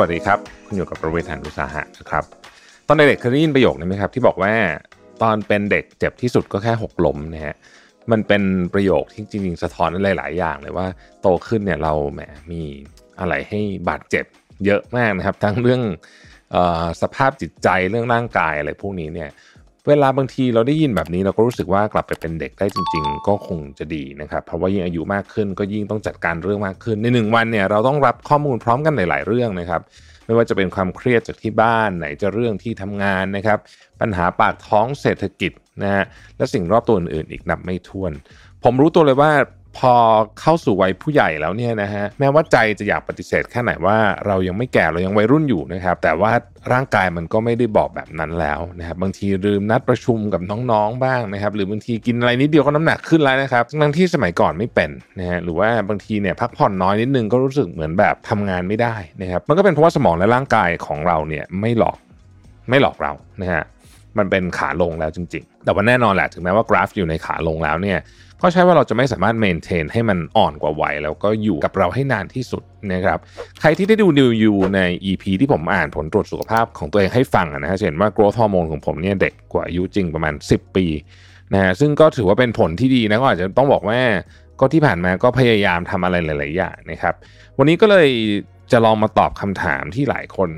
วัสดีครับ คุณอยู่กับประเวทหานุสาหะนะครับ ตอนเด็กเคยได้ยินประโยคนี้ไหมครับ ที่บอกว่าตอนเป็นเด็กเจ็บที่สุดก็แค่หกล้มนะฮะมันเป็นประโยคที่จริงๆ สะท้อนหลายอย่างเลยว่าโตขึ้นเนี่ยเราแหมมีอะไรให้บาดเจ็บเยอะมากนะครับ ทั้งเรื่องออสภาพจิตใจเรื่องร่างกายอะไรพวกนี้เนี่ย เวลาบางทีเราได้ยินแบบนี้เราก็รู้สึกว่ากลับไปเป็นเด็กได้จริง ๆ ก็คงจะดีนะครับ เพราะว่ายิ่งอายุมากขึ้นก็ยิ่งต้องจัดการเรื่องมากขึ้นในหนึ่งวันเนี่ยเราต้องรับข้อมูลพร้อมกันหลาย ๆ เรื่องนะครับ ไม่ว่าจะเป็นความเครียดจากที่บ้านไหนจะเรื่องที่ทำงานนะครับ ปัญหาปากท้องเศรษฐกิจนะฮะและสิ่งรอบตัวอื่นๆอีกนับไม่ถ้วน ผมรู้ตัวเลยว่า พอเข้าสู่วัยผู้ใหญ่แล้วเนี่ยนะฮะแม้ว่าใจจะอยากปฏิเสธแค่ไหนว่าเรายังไม่แก่เรายังวัยรุ่นอยู่นะครับ แต่ว่าร่างกายมันก็ไม่ได้บอกแบบนั้นแล้วนะครับบางทีลืมนัดประชุมกับน้องๆบ้างนะครับ หรือบางทีกินอะไรนิดเดียวก็น้ำหนักขึ้นแล้วนะครับทั้งที่สมัยก่อนไม่เป็นนะฮะหรือว่าบางทีเนี่ยพักผ่อนน้อยนิดนึงก็รู้สึกเหมือนแบบทำงานไม่ได้นะครับมันก็เป็นเพราะว่าสมองและร่างกายของเราเนี่ยไม่หลอกไม่หลอกเรานะฮะมันเป็นขาลงแล้วจริง ๆ แต่ว่าแน่นอนแหละถึงแม้ว่ากราฟอยู่ในขาลงแล้วเนี่ย ก็ใช่ว่าเราจะไม่สามารถเมนเทนให้มันอ่อนกว่าวัยแล้วก็อยู่กับเราให้นานที่สุดนะครับ ใครที่ได้ดูนิวยูใน EP ที่ผมอ่านผลตรวจสุขภาพของตัวเองให้ฟังนะฮะเห็นว่า growth hormone ของผมเนี่ยเด็กกว่าอายุจริงประมาณ 10 ปีนะฮะซึ่งก็ถือว่าเป็นผลที่ดีนะก็อาจจะต้องบอกว่าก็ที่ผ่านมาก็พยายามทำอะไรหลาย ๆ อย่างนะครับ วันนี้ก็เลย จะลองมาตอบคำถามที่หลายคน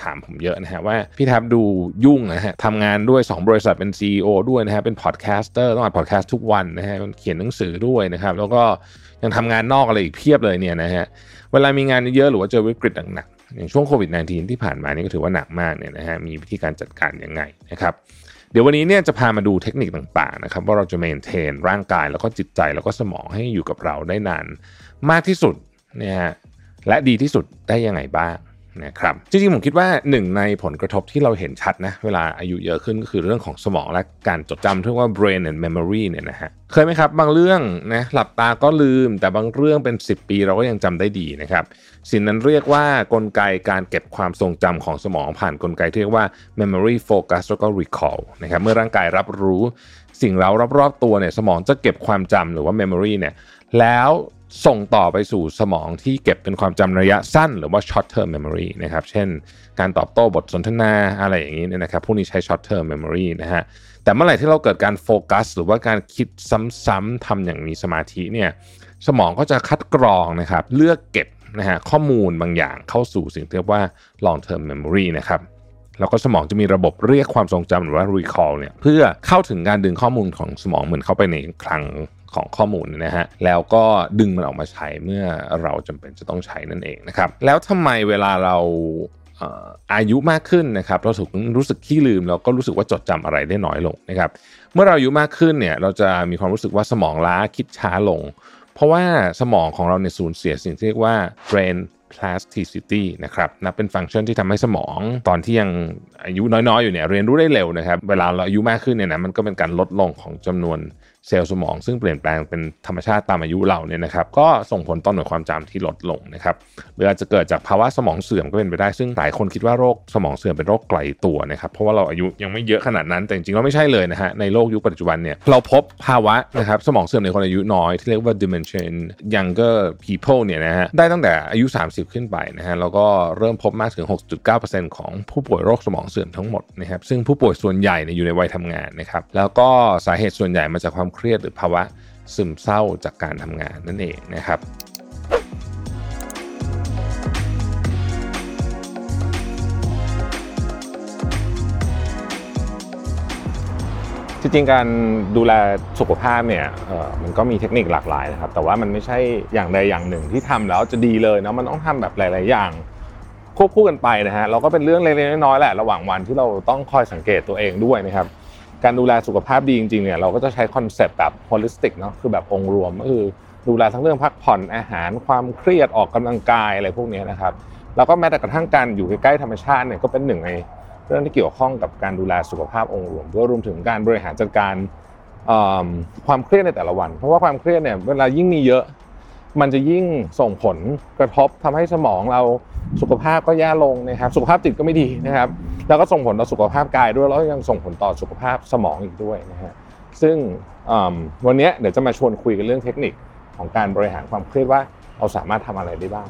ถามผมเยอะนะฮะว่าพี่แทบดูยุ่งนะฮะทำงานด้วย 2 บริษัทเป็น CEO ด้วยนะฮะเป็น podcaster ต้องอ่านพอดแคสต์ทุกวันนะฮะเขียนหนังสือด้วยนะครับแล้วก็ยังทำงานนอกอะไรอีกเพียบเลยเนี่ยนะฮะเวลามีงานเยอะหรือว่าเจอวิกฤตหนักๆอย่างช่วงโควิด -19 ที่ผ่านมานี่ก็ถือว่าหนักมากเนี่ยนะฮะมีวิธีการจัดการยังไงนะครับเดี๋ยววันนี้เนี่ยจะพามาดูเทคนิคต่างๆนะครับว่าเราจะเมนเทนร่างกายแล้วก็จิตใจแล้วก็สมองให้อยู่กับเราได้นานมากที่สุดเนี่ยฮะ และดีที่สุดได้ยังไงบ้างนะครับจริงๆผมคิดว่าหนึ่งในผลกระทบที่เราเห็นชัดนะเวลาอายุเยอะขึ้นก็คือเรื่องของสมองและการจดจำที่เรียกว่า brain and memory เนี่ยนะฮะเคยไหมครับ บางเรื่องนะหลับตาก็ลืม แต่บางเรื่องเป็น 10 ปีเราก็ยังจำได้ดีนะครับสิ่งนั้นเรียกว่ากลไกการเก็บความทรงจำของสมองผ่านกลไกที่เรียกว่า memory focus แล้วก็ recall นะครับเมื่อร่างกายรับรู้สิ่งเรารอบๆตัวเนี่ยสมองจะเก็บความจำหรือว่า memory เนี่ยแล้ว ส่งต่อไปสู่สมองที่เก็บเป็นความจำระยะสั้น หรือว่า short term memory นะครับ เช่น การตอบโต้บทสนทนาอะไรอย่างนี้เนี่ยนะครับ พวกนี้ใช้ short term memory นะฮะ แต่เมื่อไหร่ที่เราเกิดการโฟกัส หรือว่าการคิดซ้ำๆทำอย่างมีสมาธิเนี่ย สมองก็จะคัดกรองนะครับ เลือกเก็บนะฮะข้อมูลบางอย่างเข้าสู่สิ่งที่เรียกว่า long term memory นะครับแล้วก็สมองจะมีระบบเรียกความทรงจำหรือว่า recall เนี่ยเพื่อเข้าถึงการดึงข้อมูลของสมองเหมือนเข้าไปในคลัง ของข้อมูลนะฮะแล้วก็ดึงมันออกมาใช้เมื่อเราจำเป็นจะต้องใช้นั่นเองนะครับ แล้วทำไมเวลาเราอายุมากขึ้นนะครับเราถึงรู้สึกขี้ลืมแล้วก็รู้สึกว่าจดจำอะไรได้น้อยลงนะครับ เมื่อเราอายุมากขึ้นเนี่ยเราจะมีความรู้สึกว่าสมองล้าคิดช้าลง เพราะว่าสมองของเราเนี่ยสูญเสียสิ่งที่เรียกว่า brain plasticity นะครับนับเป็นฟังก์ชันที่ทำให้สมองตอนที่ยังอายุน้อยๆ อยู่เนี่ยเรียนรู้ได้เร็วนะครับ เวลาเราอายุมากขึ้นเนี่ยนะมันก็เป็นการลดลงของจำนวน เซลล์สมองซึ่งเปลี่ยนแปลงเป็นธรรมชาติตามอายุเราเนี่ยนะครับก็ส่งผลต่อหน่วยความจำที่ลดลงนะครับหรืออาจจะเกิดจากภาวะสมองเสื่อมก็เป็นไปได้ ซึ่งหลายคนคิดว่าโรคสมองเสื่อมเป็นโรคไกลตัวนะครับเพราะว่าเราอายุยังไม่เยอะขนาดนั้นแต่จริงๆเราไม่ใช่เลยนะฮะในโลกยุคปัจจุบันเนี่ยเราพบภาวะนะครับสมองเสื่อมในคนอายุน้อยที่เรียกว่า dementia younger people เนี่ยนะฮะได้ตั้งแต่อายุ 30 ขึ้นไปนะฮะแล้วก็เริ่มพบมากถึง 6.9%ของผู้ป่วยโรคสมองเสื่อมทั้งหมดนะครับซึ่งผู้ป่วยส่วนใหญ่อยู่ในวัยทำงานนะครับแล้วก็สาเหตุส่วนใหญ่มาจากความเครียดหรือภาวะซึมเศร้าจากการทำงานนั่นเองนะครับจริงๆการดูแลสุขภาพเนี่ยมันก็มีเทคนิคหลากหลายนะครับ แต่ว่ามันไม่ใช่อย่างใดอย่างหนึ่งที่ทำแล้วจะดีเลยนะมันต้องทำแบบหลาย ๆ อย่างควบคู่กันไปนะฮะเราก็เป็นเรื่องเล็กๆน้อยๆแหละระหว่างวันที่เราต้องคอยสังเกตตัวเองด้วยนะครับ การดูแลสุขภาพดีจริงๆเนี่ยเราก็จะใช้คอนเซปต์แบบ holistic เนาะคือแบบองค์รวมก็คือดูแลทั้งเรื่องพักผ่อนอาหารความเครียดออกกำลังกายอะไรพวกนี้นะครับแล้วก็แม้แต่กระทั่งการอยู่ใกล้ๆธรรมชาติเนี่ยก็เป็นหนึ่งในเรื่องที่เกี่ยวข้องกับการดูแลสุขภาพองค์รวมด้วยรวมถึงการบริหารจัดการความเครียดในแต่ละวัน เพราะว่าความเครียดเนี่ยเวลายิ่งมีเยอะมันจะยิ่งส่งผลกระทบทำให้สมองเราสุขภาพก็แย่ลงนะครับ สุขภาพจิตก็ไม่ดีนะครับ แล้วก็ส่งผลต่อสุขภาพกายด้วยแล้วยังส่งผลต่อสุขภาพสมองอีกด้วยนะฮะซึ่งวันนี้เดี๋ยวจะมาชวนคุยกันเรื่องเทคนิคของการบริหารความเครียดว่าเราสามารถทำอะไรได้บ้าง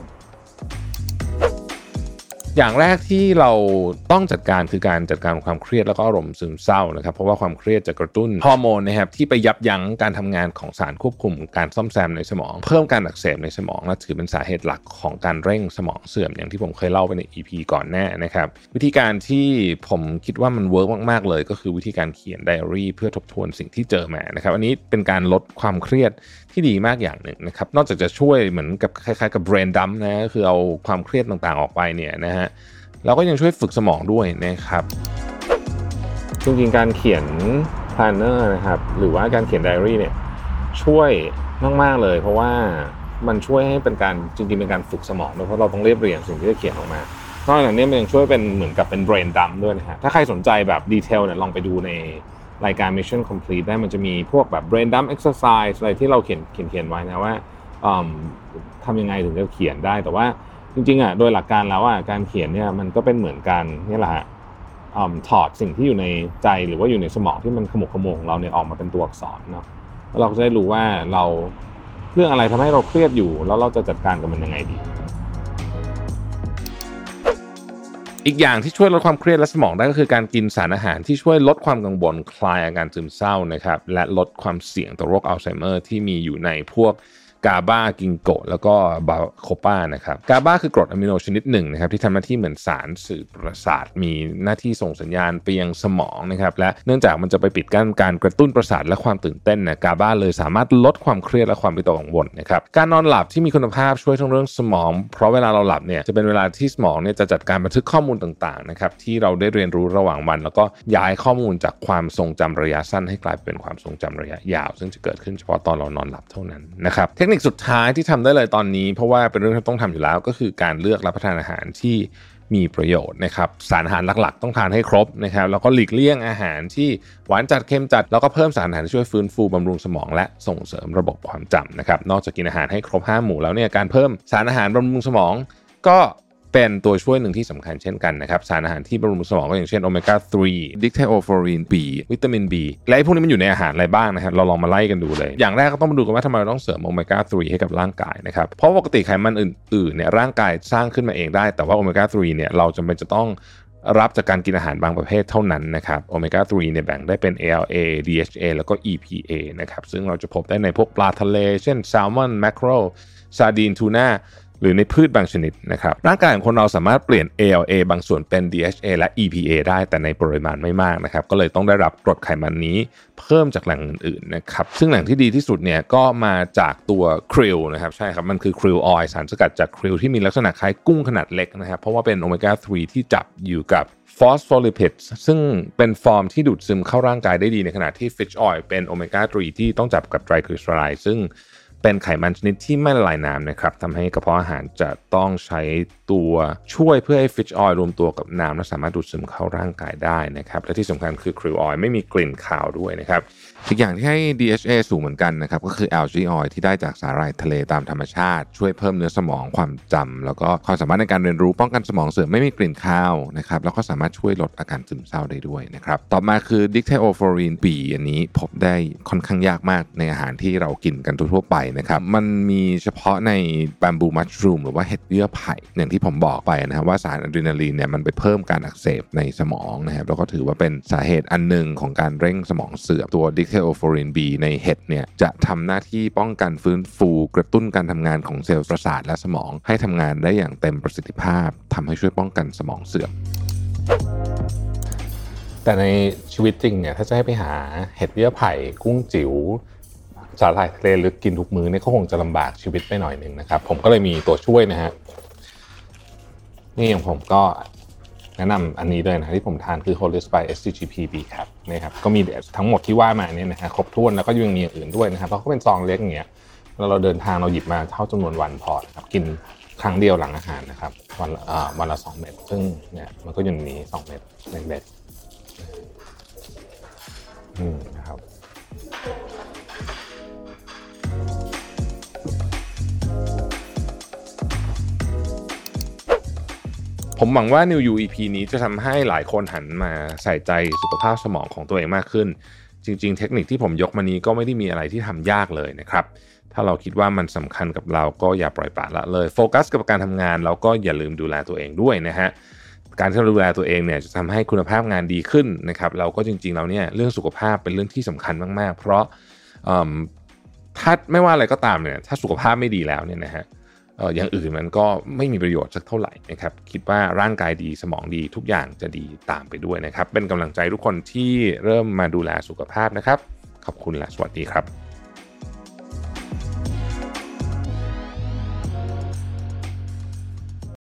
อย่างแรกที่เราต้องจัดการคือการจัดการความเครียดแล้วก็อารมณ์ซึมเศร้านะครับเพราะว่าความเครียดจะกระตุ้นฮอร์โมนนะครับที่ไปยับยั้งการทำงานของสารควบคุมการซ่อมแซมในสมอง เพิ่มการอักเสบในสมองและถือเป็นสาเหตุหลักของการเร่งสมองเสื่อมอย่างที่ผมเคยเล่าไปใน EP ก่อนหน้านะครับวิธีการที่ผมคิดว่ามัน work มากๆเลย ก็คือวิธีการเขียนไดอารี่เพื่อทบทวนสิ่งที่เจอมานะครับอันนี้เป็นการลดความเครียดที่ดีมากอย่างหนึ่งนะครับนอกจากจะช่วยเหมือนกับคล้ายๆกับ brain dump นะก็คือเอาความเครียดต่างๆออกไปเนี่ยนะฮะเราก็ยังช่วยฝึกสมองด้วยนะครับจริงๆการเขียน planner นะครับหรือว่าการเขียนไดอารี่เนี่ยช่วยมากๆเลย เพราะว่ามันช่วยให้เป็นการจริงๆเป็นการฝึกสมองด้วยเพราะเราต้องเรียบเรียงสิ่งที่จะเขียนออกมานอกจากนี้มันยังช่วยเป็นเหมือนกับเป็น brain dump ด้วยนะฮะถ้าใครสนใจแบบดีเทลเนี่ยลองไปดูในรายการ Mission Complete ได้มันจะมีพวกแบบ brain dump exercise อะไรที่เราเขียนเขียนเขียนไว้นะว่าทำยังไงถึงจะเขียนได้แต่ว่า จริงๆอะโดยหลักการแล้วอะการเขียนเนี่ยมันก็เป็นเหมือนกันนี่แหละฮะถอดสิ่งที่อยู่ในใจหรือว่าอยู่ในสมองที่มันขมุกขมัวของเราเนี่ยออกมาเป็นตัวอักษรเนาะแล้วเราก็จะได้รู้ว่าเราเรื่องอะไรทำให้เราเครียดอยู่ แล้วเราจะจัดการกับมันยังไงดี อีกอย่างที่ช่วยลดความเครียดและสมองได้ก็คือการกินสารอาหารที่ช่วยลดความกังวลคลายอาการซึมเศร้านะครับและลดความเสี่ยงต่อโรคอัลไซเมอร์ที่มีอยู่ในพวก GABA ginkgo แล้วก็ bacopa นะครับ GABA คือกรดอะมิโนชนิดหนึ่งนะครับที่ทำหน้าที่เหมือนสารสื่อประสาท มีหน้าที่ส่งสัญญาณไปยังสมองนะครับและเนื่องจากมันจะไปปิดกั้นการกระตุ้นประสาทและความตื่นเต้นนะ GABA เลยสามารถลดความเครียดและความวิตกกังวลนะครับการนอนหลับที่มีคุณภาพช่วยทั้งเรื่องสมอง เพราะเวลาเราหลับเนี่ยจะเป็นเวลาที่สมองเนี่ยจะจัดการบันทึกข้อมูลต่างๆนะครับที่เราได้เรียนรู้ระหว่างวัน แล้วก็ย้ายข้อมูลจากความทรงจำระยะสั้น ให้กลายเป็นความทรงจำระยะยาว ซึ่งจะเกิดขึ้นเฉพาะตอนเรานอนหลับเท่านั้นนะครับเทคนิคสุดท้ายที่ทำได้เลยตอนนี้ เพราะว่าเป็นเรื่องที่ต้องทำอยู่แล้วก็คือการเลือกรับประทานอาหารที่มีประโยชน์นะครับสารอาหารหลักๆ ต้องทานให้ครบนะครับแล้วก็หลีกเลี่ยงอาหารที่หวานจัดเค็มจัด แล้วก็เพิ่มสารอาหารที่ช่วยฟื้นฟูบำรุงสมองและส่งเสริมระบบความจำนะครับนอกจากกินอาหารให้ครบ5หมู่แล้วเนี่ยการเพิ่มสารอาหารบำรุงสมอง ก็ เป็นตัวช่วยหนึ่งที่สำคัญเช่นกันนะครับ สารอาหารที่บำรุงสมองก็อย่างเช่นโอเมก้า 3 dictyophorine B วิตามิน B และพวกนี้มันอยู่ในอาหารอะไรบ้างนะครับเราลองมาไล่กันดูเลย อย่างแรกก็ต้องมาดูกันว่าทำไมเราต้องเสริมโอเมก้า 3 ให้กับร่างกายนะครับ เพราะปกติไขมันอื่นๆเนี่ยร่างกายสร้างขึ้นมาเองได้ แต่ว่าโอเมก้า 3 เนี่ยเราจำเป็นจะต้องรับจากการกินอาหารบางประเภทเท่านั้นนะครับโอเมก้า 3 เนี่ยแบ่งได้เป็น ALA DHA แล้วก็ EPA นะครับซึ่งเราจะพบได้ในพวกปลาทะเล เช่นแซลมอนแมคโครซาดีนทูน่า หรือในพืชบางชนิดนะครับร่างกายของคนเราสามารถเปลี่ยน ALA บางส่วนเป็น DHA และ EPA ได้แต่ในปริมาณไม่มากนะครับก็เลยต้องได้รับกรดไขมันนี้เพิ่มจากแหล่งอื่นๆนะครับซึ่งแหล่งที่ดีที่สุดเนี่ยก็มาจากตัวkrill นะครับใช่ครับมันคือ krill oil สารสกัดจาก krill ที่มีลักษณะคล้ายกุ้งขนาดเล็กนะครับเพราะว่าเป็นโอเมก้า 3 ที่จับอยู่กับ phospholipid ซึ่งเป็นฟอร์มที่ดูดซึมเข้าร่างกายได้ดีในขณะที่ fish oil เป็นโอเมก้า 3 ที่ต้องจับกับไตรกลีเซอไรด์ซึ่ง เป็นไขมันชนิดที่ไม่ละลายน้ำนะครับทำให้กระเพาะอาหารจะต้องใช้ตัวช่วยเพื่อให้ fish oil รวมตัวกับน้ำและสามารถดูดซึมเข้าร่างกายได้นะครับและที่สำคัญคือ krill oil ไม่มีกลิ่นคาวด้วยนะครับ อีกอย่างที่ให้ DHA สูงเหมือนกันนะครับก็คือ algae oil ที่ได้จากสาหร่ายทะเลตามธรรมชาติ ช่วยเพิ่มเนื้อสมองความจำแล้วก็ความสามารถในการเรียนรู้ป้องกันสมองเสื่อมไม่มีกลิ่นคาวนะครับแล้วก็สามารถช่วยลดอาการซึมเศร้าได้ด้วยนะครับต่อมาคือ d i c t y o f o r i n B อันนี้พบได้ค่อนข้างยากมากในอาหารที่เรากินกันทั่วไปนะครับมันมีเฉพาะใน bamboo mushroom หรือว่าเห็ดเยื่อไผ่อย่างที่ผมบอกไปนะครับว่าสารอะดรีนาลีนเนี่ยมันไปเพิ่มการอักเสบในสมองนะครับแล้วก็ถือว่าเป็นสาเหตุอันหนึ่งของการเร่งสมองเสื่อมตัว dictyoflorin B ในเห็ดเนี่ยจะทำหน้าที่ป้องกันฟื้นฟูกระตุ้นการทำงานของเซลล์ประสาทและสมอง ให้ทำงานได้อย่างเต็มประสิทธิภาพทำให้ช่วยป้องกันสมองเสื่อมแต่ในชีวิตจริงเนี่ยถ้าจะให้ไปหาเห็ดเยื่อไผ่กุ้งจิ๋วสาหร่ายทะเลหรือกินทุกมื้อเนี่ยก็คงจะลำบากชีวิตไปหน่อยหนึ่งนะครับ ผมก็เลยมีตัวช่วยนะฮะนี่อย่างผมก็ นะนำอันนี้ด้วยนะที่ผมทานคือ Holis by SCGP B ครับนะครับก็มีทั้งหมดที่ว่ามาเนี่ยนะฮะครบถ้วนแล้วก็ยังมีอย่างอื่นด้วยนะครับเพราะก็เป็นซองเล็กอย่างเงี้ยแล้วเราเดินทางเราหยิบมาเท่าจำนวนวันพอครับกินครั้งเดียวหลังอาหารนะครับวันวันละสองเม็ดซึ่งเนี่ยมันก็ยังมีสองเม็ดหนึ่งเม็ดอืมนะครับ ผมหวังว่า New U EP นี้จะทำให้หลายคนหันมาใส่ใจสุขภาพสมองของตัวเองมากขึ้น จริง ๆ เทคนิคที่ผมยกมานี้ก็ไม่ได้มีอะไรที่ทำยากเลยนะครับถ้าเราคิดว่ามันสำคัญกับเราก็อย่าปล่อยปละละเลยโฟกัสกับการทำงานแล้วก็อย่าลืมดูแลตัวเองด้วยนะฮะการที่เราดูแลตัวเองเนี่ยจะทำให้คุณภาพงานดีขึ้นนะครับเราก็จริงๆแล้วเนี่ยเรื่องสุขภาพเป็นเรื่องที่สำคัญมากๆ เพราะถ้าไม่ว่าอะไรก็ตามเนี่ยถ้าสุขภาพไม่ดีแล้วเนี่ยนะฮะ อย่างอื่นมันก็ไม่มีประโยชน์สักเท่าไหร่นะครับคิดว่าร่างกายดีสมองดีทุกอย่างจะดีตามไปด้วยนะครับ เป็นกำลังใจทุกคนที่เริ่มมาดูแลสุขภาพนะครับ ขอบคุณและสวัสดีครับ